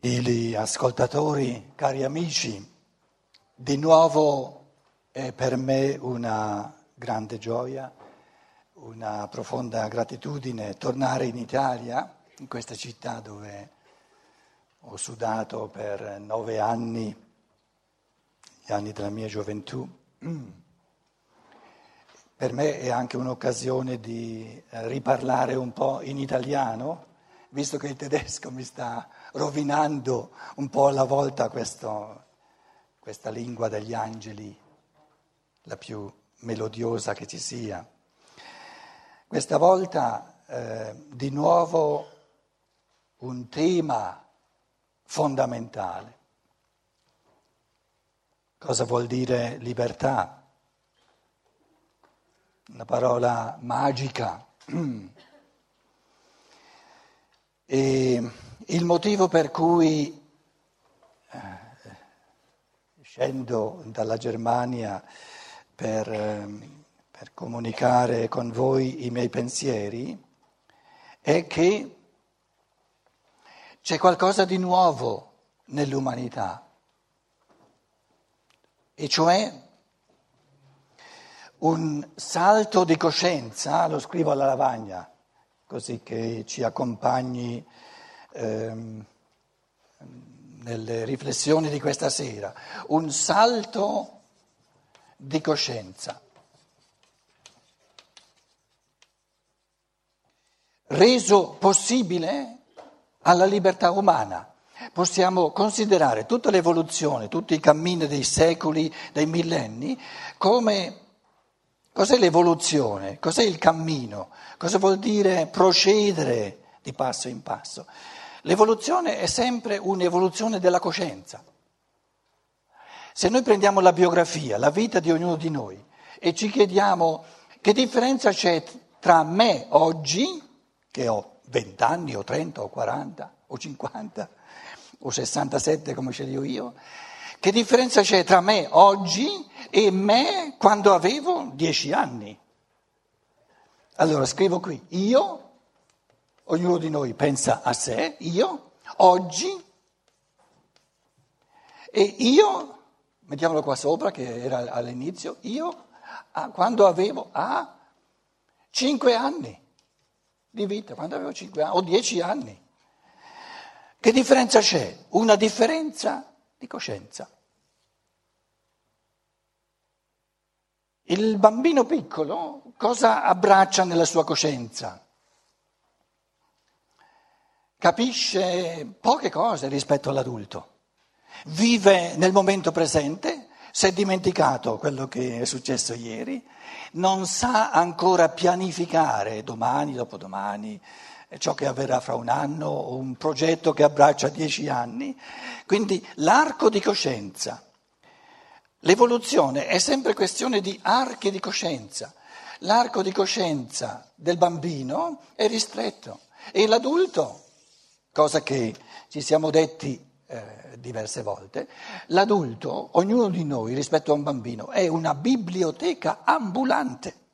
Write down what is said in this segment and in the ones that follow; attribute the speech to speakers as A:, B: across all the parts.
A: gentili ascoltatori, cari amici, di nuovo è per me una grande gioia, una profonda gratitudine tornare in Italia, in questa città dove ho sudato per nove anni, gli anni della mia gioventù. Per me è anche un'occasione di riparlare un po' in italiano, visto che il tedesco mi sta rovinando un po' alla volta questo, questa lingua degli angeli, la più melodiosa che ci sia. Questa volta eh, di nuovo un tema fondamentale. Cosa vuol dire libertà? Una parola magica. E il motivo per cui eh, scendo dalla Germania per, ehm, per comunicare con voi i miei pensieri è che c'è qualcosa di nuovo nell'umanità, e cioè un salto di coscienza, lo scrivo alla lavagna, così che ci accompagni ehm, nelle riflessioni di questa sera, un salto di coscienza. Reso possibile alla libertà umana. Possiamo considerare tutta l'evoluzione, tutti i cammini dei secoli, dei millenni, come Cos'è l'evoluzione? Cos'è il cammino? Cosa vuol dire procedere di passo in passo? L'evoluzione è sempre un'evoluzione della coscienza. Se noi prendiamo la biografia, la vita di ognuno di noi e ci chiediamo che differenza c'è tra me oggi, che ho 20 anni o 30 o 40 o 50 o 67 come sceglio io, che differenza c'è tra me oggi e me quando avevo dieci anni? Allora scrivo qui, io, ognuno di noi pensa a sé, io, oggi, e io, mettiamolo qua sopra che era all'inizio, io quando avevo a cinque anni di vita, quando avevo cinque anni o dieci anni. Che differenza c'è? Una differenza di coscienza. Il bambino piccolo cosa abbraccia nella sua coscienza? Capisce poche cose rispetto all'adulto. Vive nel momento presente, si è dimenticato quello che è successo ieri, non sa ancora pianificare domani, dopodomani, ciò che avverrà fra un anno un progetto che abbraccia dieci anni. Quindi l'arco di coscienza. L'evoluzione è sempre questione di archi di coscienza. L'arco di coscienza del bambino è ristretto e l'adulto, cosa che ci siamo detti eh, diverse volte, l'adulto, ognuno di noi rispetto a un bambino, è una biblioteca ambulante.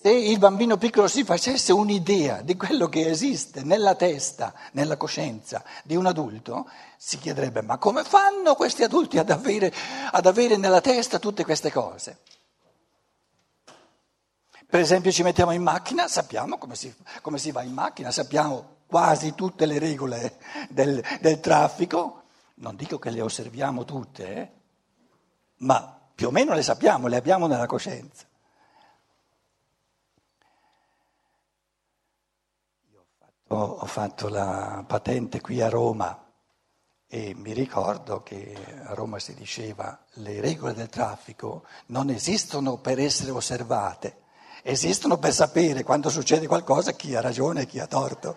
A: Se il bambino piccolo si facesse un'idea di quello che esiste nella testa, nella coscienza di un adulto, si chiederebbe ma come fanno questi adulti ad avere, ad avere nella testa tutte queste cose? Per esempio ci mettiamo in macchina, sappiamo come si, come si va in macchina, sappiamo quasi tutte le regole del, del traffico, non dico che le osserviamo tutte, eh? ma più o meno le sappiamo, le abbiamo nella coscienza. Ho fatto la patente qui a Roma e mi ricordo che a Roma si diceva le regole del traffico non esistono per essere osservate, esistono per sapere quando succede qualcosa chi ha ragione e chi ha torto.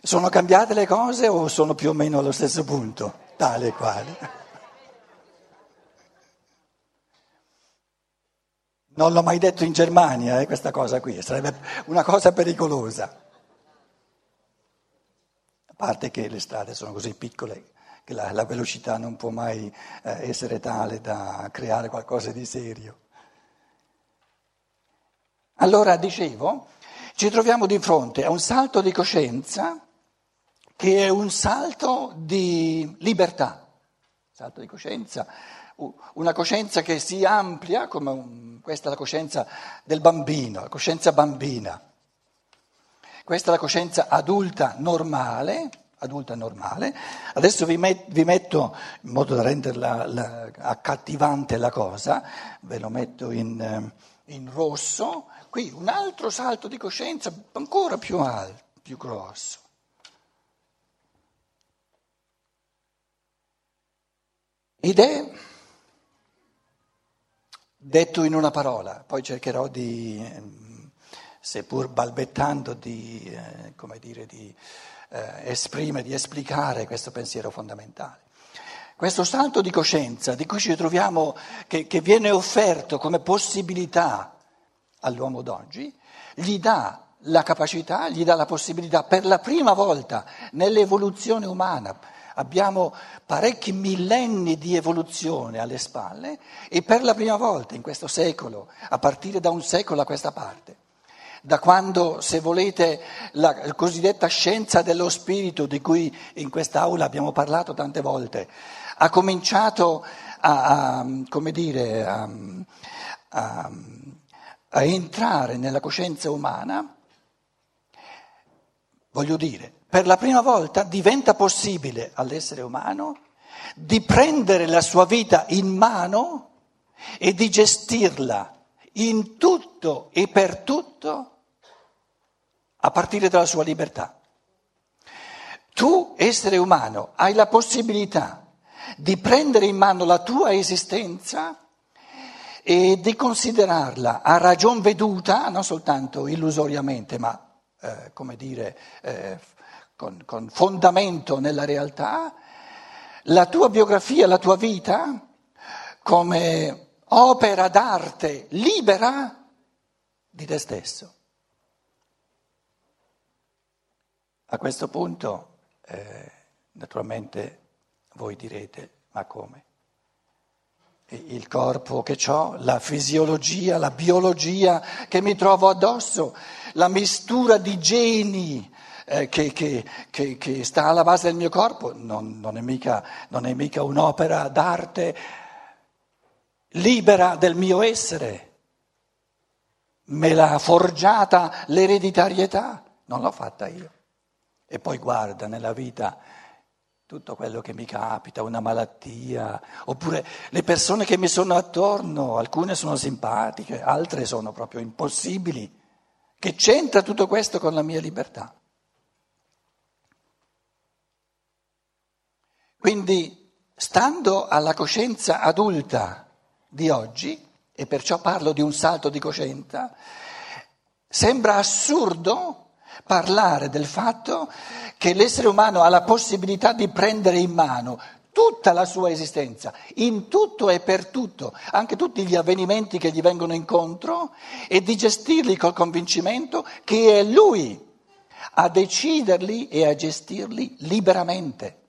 A: Sono cambiate le cose o sono più o meno allo stesso punto, tale e quale? Non l'ho mai detto in Germania, eh, questa cosa qui, sarebbe una cosa pericolosa. A parte che le strade sono così piccole che la, la velocità non può mai eh, essere tale da creare qualcosa di serio. Allora dicevo, ci troviamo di fronte a un salto di coscienza che è un salto di libertà, salto di coscienza, una coscienza che si amplia, come un, questa è la coscienza del bambino, la coscienza bambina. Questa è la coscienza adulta normale, adulta normale. Adesso vi, met, vi metto, in modo da renderla la, accattivante la cosa, ve lo metto in, in rosso, qui un altro salto di coscienza ancora più alto, più grosso. Ed è, detto in una parola, poi cercherò di, seppur balbettando, di, eh, dire, di eh, esprimere, di esplicare questo pensiero fondamentale. Questo salto di coscienza di cui ci troviamo, che, che viene offerto come possibilità all'uomo d'oggi, gli dà la capacità, gli dà la possibilità per la prima volta nell'evoluzione umana, Abbiamo parecchi millenni di evoluzione alle spalle e per la prima volta in questo secolo, a partire da un secolo a questa parte, da quando, se volete, la cosiddetta scienza dello spirito di cui in quest'Aula abbiamo parlato tante volte, ha cominciato a, a come dire, a, a, a entrare nella coscienza umana, voglio dire, per la prima volta diventa possibile all'essere umano di prendere la sua vita in mano e di gestirla in tutto e per tutto a partire dalla sua libertà. Tu, essere umano, hai la possibilità di prendere in mano la tua esistenza e di considerarla a ragion veduta, non soltanto illusoriamente, ma eh, come dire, eh, con, con fondamento nella realtà, la tua biografia, la tua vita come opera d'arte libera di te stesso. A questo punto, eh, naturalmente, voi direte, ma come? Il corpo che ho, la fisiologia, la biologia che mi trovo addosso, la mistura di geni, eh, che, che, che, che, sta alla base del mio corpo, non, non, è mica, non è mica un'opera d'arte libera del mio essere. Me l'ha forgiata l'ereditarietà, non l'ho fatta io. E poi guarda nella vita tutto quello che mi capita, una malattia, oppure le persone che mi sono attorno, alcune sono simpatiche, altre sono proprio impossibili. Che c'entra tutto questo con la mia libertà? Quindi, stando alla coscienza adulta di oggi, e perciò parlo di un salto di coscienza, sembra assurdo parlare del fatto che l'essere umano ha la possibilità di prendere in mano tutta la sua esistenza, in tutto e per tutto, anche tutti gli avvenimenti che gli vengono incontro, e di gestirli col convincimento che è lui a deciderli e a gestirli liberamente.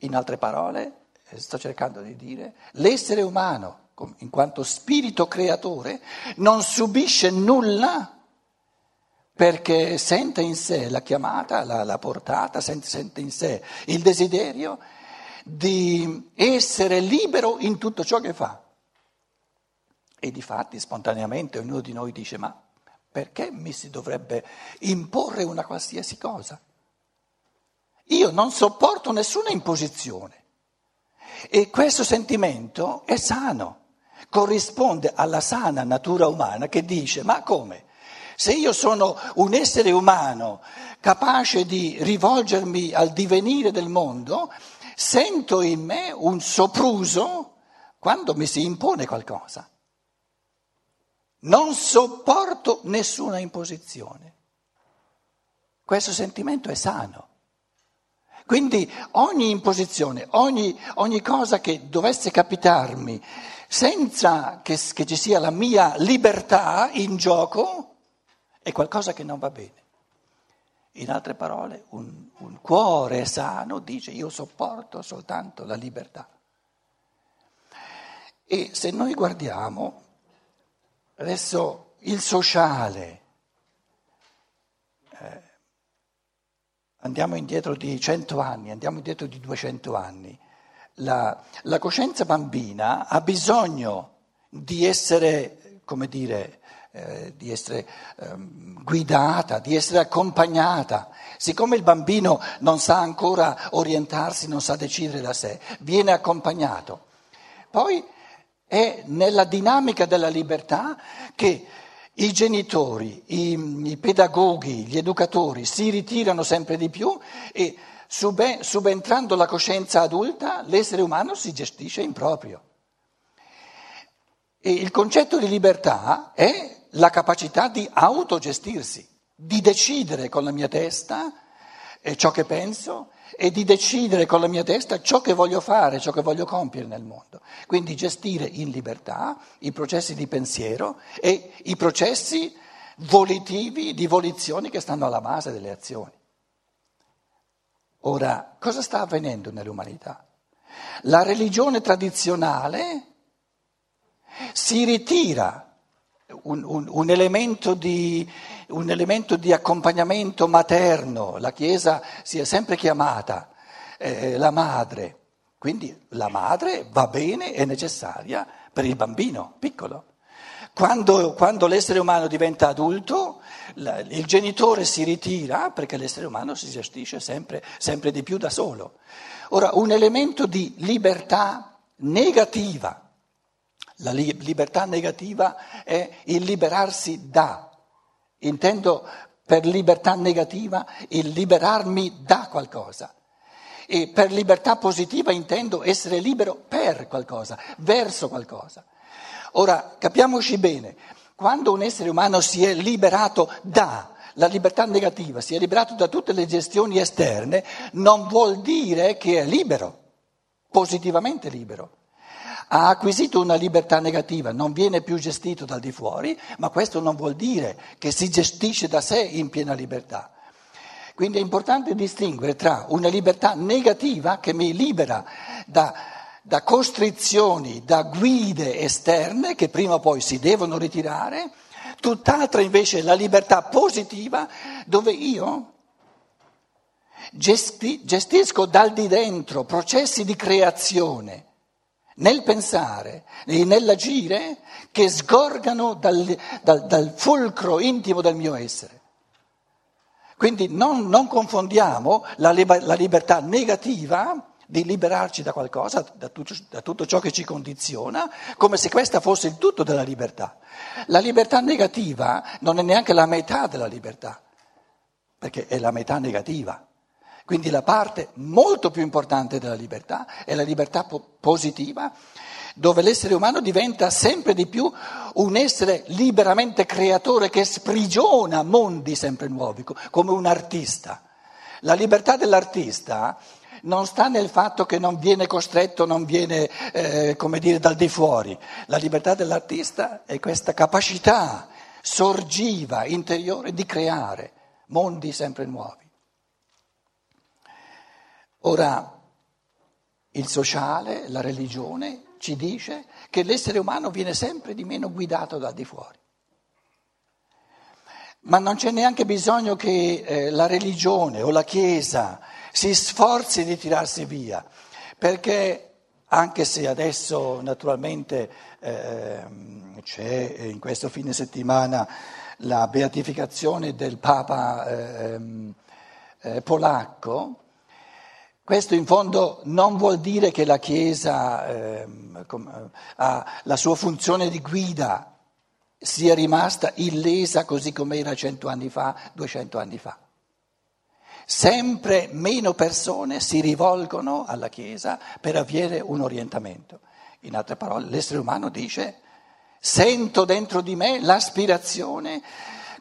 A: In altre parole, sto cercando di dire, l'essere umano, in quanto spirito creatore, non subisce nulla perché sente in sé la chiamata, la, la portata, sente, sente in sé il desiderio di essere libero in tutto ciò che fa. E di fatti, spontaneamente, ognuno di noi dice, ma perché mi si dovrebbe imporre una qualsiasi cosa? Io non sopporto nessuna imposizione e questo sentimento è sano, corrisponde alla sana natura umana che dice ma come? Se io sono un essere umano capace di rivolgermi al divenire del mondo, sento in me un sopruso quando mi si impone qualcosa. Non sopporto nessuna imposizione. Questo sentimento è sano. Quindi ogni imposizione, ogni, ogni cosa che dovesse capitarmi senza che, che ci sia la mia libertà in gioco è qualcosa che non va bene. In altre parole, un, un, cuore sano dice io sopporto soltanto la libertà. E se noi guardiamo adesso il sociale eh, andiamo indietro di cento anni, andiamo indietro di duecento anni, la, la coscienza bambina ha bisogno di essere, come dire, eh, di essere eh, guidata, di essere accompagnata. Siccome il bambino non sa ancora orientarsi, non sa decidere da sé, viene accompagnato. Poi è nella dinamica della libertà che i genitori, i, i pedagoghi, gli educatori si ritirano sempre di più e subentrando la coscienza adulta l'essere umano si gestisce in proprio. E il concetto di libertà è la capacità di autogestirsi, di decidere con la mia testa ciò che penso e di decidere con la mia testa ciò che voglio fare, ciò che voglio compiere nel mondo. Quindi gestire in libertà i processi di pensiero e i processi volitivi di volizione che stanno alla base delle azioni. Ora, cosa sta avvenendo nell'umanità? La religione tradizionale si ritira un, un, un, elemento di, un, elemento di, accompagnamento materno, la Chiesa si è sempre chiamata eh, la madre, quindi la madre va bene, è necessaria per il bambino piccolo. Quando, quando l'essere umano diventa adulto, la, il genitore si ritira perché l'essere umano si gestisce sempre, sempre di più da solo. Ora, un elemento di libertà negativa la libertà negativa è il liberarsi da. Intendo per libertà negativa il liberarmi da qualcosa. E per libertà positiva intendo essere libero per qualcosa, verso qualcosa. Ora, capiamoci bene, quando un essere umano si è liberato da la libertà negativa, si è liberato da tutte le gestioni esterne, non vuol dire che è libero, positivamente libero ha acquisito una libertà negativa, non viene più gestito dal di fuori, ma questo non vuol dire che si gestisce da sé in piena libertà. Quindi è importante distinguere tra una libertà negativa che mi libera da, da costrizioni, da guide esterne che prima o poi si devono ritirare, tutt'altra invece la libertà positiva dove io gesti, gestisco dal di dentro processi di creazione nel pensare e nell'agire che sgorgano dal, dal, dal fulcro intimo del mio essere. Quindi non, non confondiamo la, la, libertà negativa di liberarci da qualcosa, da tutto, da tutto ciò che ci condiziona, come se questa fosse il tutto della libertà. La libertà negativa non è neanche la metà della libertà, perché è la metà negativa. Quindi la parte molto più importante della libertà è la libertà po- positiva, dove l'essere umano diventa sempre di più un essere liberamente creatore che sprigiona mondi sempre nuovi, come un artista. La libertà dell'artista non sta nel fatto che non viene costretto, non viene, eh, come dire, dal di fuori. La libertà dell'artista è questa capacità sorgiva, interiore, di creare mondi sempre nuovi. Ora, il sociale, la religione ci dice che l'essere umano viene sempre di meno guidato da di fuori. Ma non c'è neanche bisogno che eh, la religione o la Chiesa si sforzi di tirarsi via, perché anche se adesso naturalmente eh, c'è in questo fine settimana la beatificazione del Papa eh, eh polacco, questo in fondo non vuol dire che la Chiesa eh, ha la sua funzione di guida sia rimasta illesa così come era cento anni fa, duecento anni fa. Sempre meno persone si rivolgono alla Chiesa per avere un orientamento. In altre parole, l'essere umano dice, sento dentro di me l'aspirazione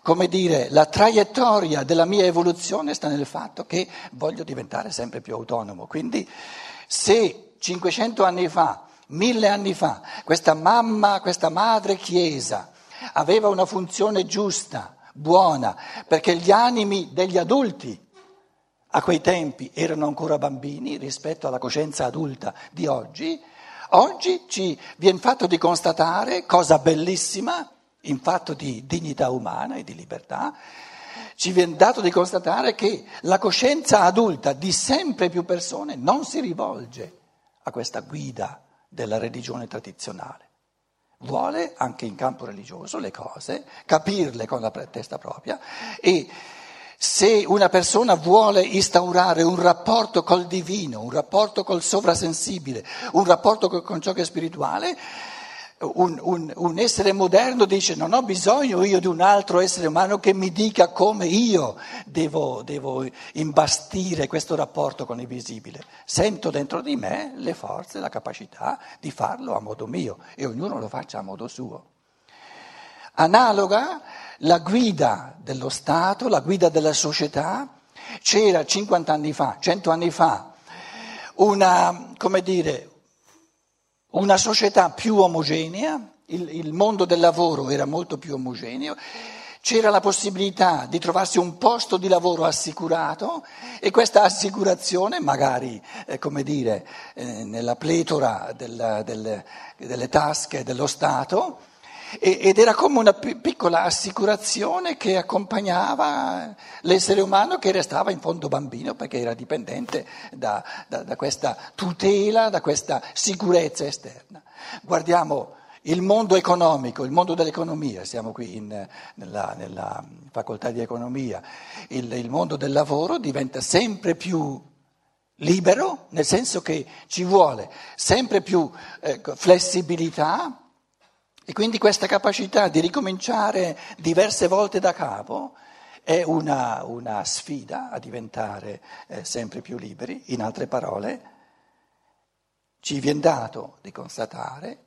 A: come dire, la traiettoria della mia evoluzione sta nel fatto che voglio diventare sempre più autonomo. Quindi se 500 anni fa, 1000 anni fa, questa mamma, questa madre chiesa aveva una funzione giusta, buona, perché gli animi degli adulti a quei tempi erano ancora bambini rispetto alla coscienza adulta di oggi, oggi ci viene fatto di constatare, cosa bellissima, in fatto di dignità umana e di libertà, ci viene dato di constatare che la coscienza adulta di sempre più persone non si rivolge a questa guida della religione tradizionale. Vuole anche in campo religioso le cose, capirle con la testa propria e se una persona vuole instaurare un rapporto col divino, un rapporto col sovrasensibile, un rapporto con ciò che è spirituale, un, un, un, essere moderno dice non ho bisogno io di un altro essere umano che mi dica come io devo, devo imbastire questo rapporto con il visibile. Sento dentro di me le forze, la capacità di farlo a modo mio e ognuno lo faccia a modo suo. Analoga la guida dello Stato, la guida della società. C'era 50 anni fa, 100 anni fa, una, come dire, una società più omogenea, il, il, mondo del lavoro era molto più omogeneo, c'era la possibilità di trovarsi un posto di lavoro assicurato e questa assicurazione, magari eh, come dire, eh, nella pletora del, del, delle tasche dello Stato, ed era come una piccola assicurazione che accompagnava l'essere umano che restava in fondo bambino perché era dipendente da, da, da questa tutela, da questa sicurezza esterna. Guardiamo il mondo economico, il mondo dell'economia, siamo qui in, nella, nella, facoltà di economia, il, il mondo del lavoro diventa sempre più libero, nel senso che ci vuole sempre più eh, flessibilità e quindi questa capacità di ricominciare diverse volte da capo è una, una sfida a diventare eh, sempre più liberi. In altre parole, ci viene dato di constatare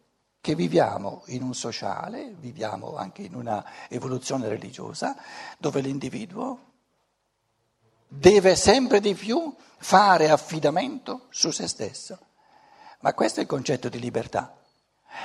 A: che viviamo in un sociale, viviamo anche in una evoluzione religiosa, dove l'individuo deve sempre di più fare affidamento su se stesso. Ma questo è il concetto di libertà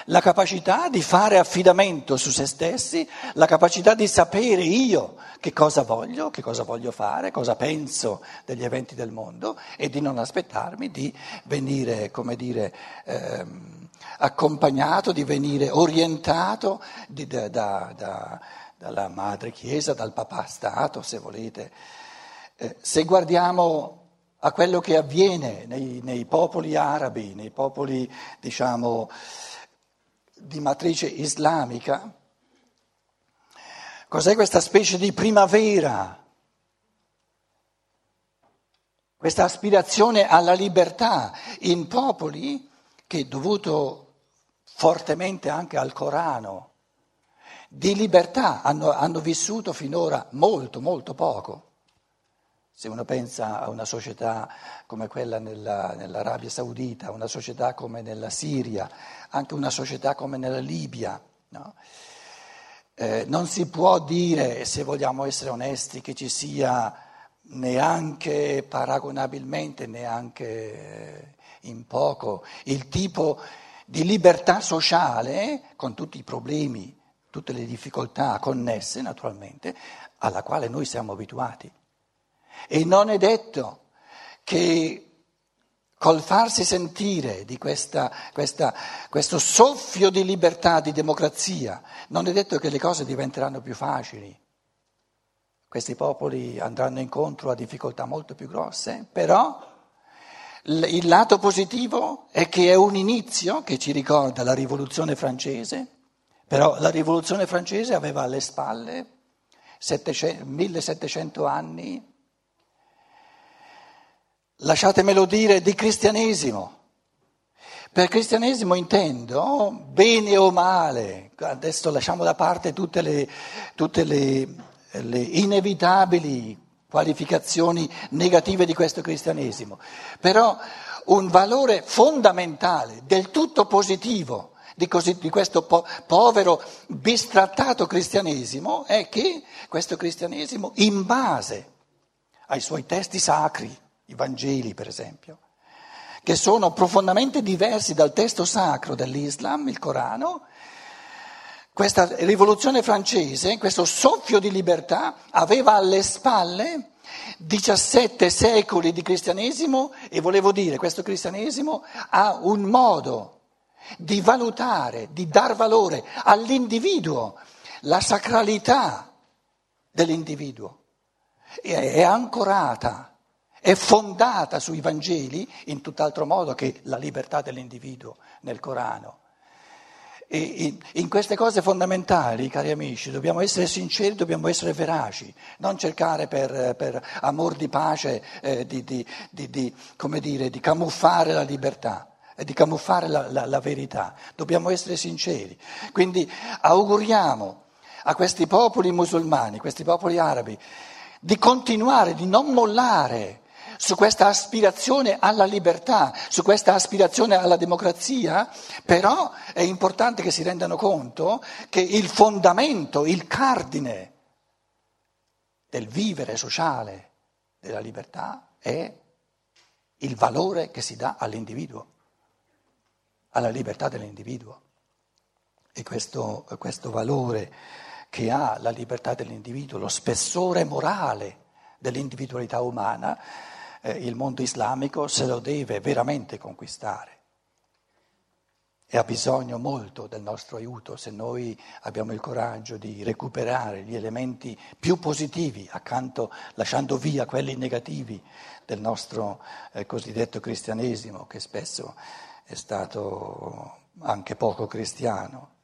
A: la capacità di fare affidamento su se stessi, la capacità di sapere io che cosa voglio, che cosa voglio fare, cosa penso degli eventi del mondo e di non aspettarmi di venire, come dire, ehm, accompagnato, di venire orientato di, da, da, da, dalla madre Chiesa, dal papà Stato, se volete. Eh, se guardiamo a quello che avviene nei, nei popoli arabi, nei popoli, diciamo, di matrice islamica. Cos'è questa specie di primavera? Questa aspirazione alla libertà in popoli che, dovuto fortemente anche al Corano, di libertà hanno, hanno vissuto finora molto, molto poco. Se uno pensa a una società come quella nella, nell'Arabia Saudita, una società come nella Siria, anche una società come nella Libia, no? eh, non si può dire, se vogliamo essere onesti, che ci sia neanche paragonabilmente, neanche eh, in poco, il tipo di libertà sociale, con tutti i problemi, tutte le difficoltà connesse naturalmente, alla quale noi siamo abituati. E non è detto che col farsi sentire di questa, questa, questo soffio di libertà, di democrazia, non è detto che le cose diventeranno più facili. Questi popoli andranno incontro a difficoltà molto più grosse, però il lato positivo è che è un inizio che ci ricorda la rivoluzione francese, però la rivoluzione francese aveva alle spalle 700, 1700 anni lasciatemelo dire, di cristianesimo. Per cristianesimo intendo bene o male, adesso lasciamo da parte tutte le, tutte le, le inevitabili qualificazioni negative di questo cristianesimo, però un valore fondamentale, del tutto positivo di, così, di questo po- povero bistrattato cristianesimo è che questo cristianesimo in base ai suoi testi sacri, i Vangeli per esempio, che sono profondamente diversi dal testo sacro dell'Islam, il Corano, questa rivoluzione francese, questo soffio di libertà, aveva alle spalle 17 secoli di cristianesimo e volevo dire, questo cristianesimo ha un modo di valutare, di dar valore all'individuo, la sacralità dell'individuo. È ancorata, è fondata sui Vangeli in tutt'altro modo che la libertà dell'individuo nel Corano. E in queste cose fondamentali, cari amici, dobbiamo essere sinceri, dobbiamo essere veraci, non cercare per, per amor di pace eh, di, di, di, dire, di, camuffare la libertà e di camuffare la, la, la verità. Dobbiamo essere sinceri. Quindi auguriamo a questi popoli musulmani, questi popoli arabi, di continuare, di non mollare su questa aspirazione alla libertà, su questa aspirazione alla democrazia, però è importante che si rendano conto che il fondamento, il cardine del vivere sociale della libertà è il valore che si dà all'individuo, alla libertà dell'individuo. E questo, questo valore che ha la libertà dell'individuo, lo spessore morale dell'individualità umana, eh, il mondo islamico se lo deve veramente conquistare. E ha bisogno molto del nostro aiuto se noi abbiamo il coraggio di recuperare gli elementi più positivi, accanto, lasciando via quelli negativi del nostro eh, cosiddetto cristianesimo, che spesso è stato anche poco cristiano.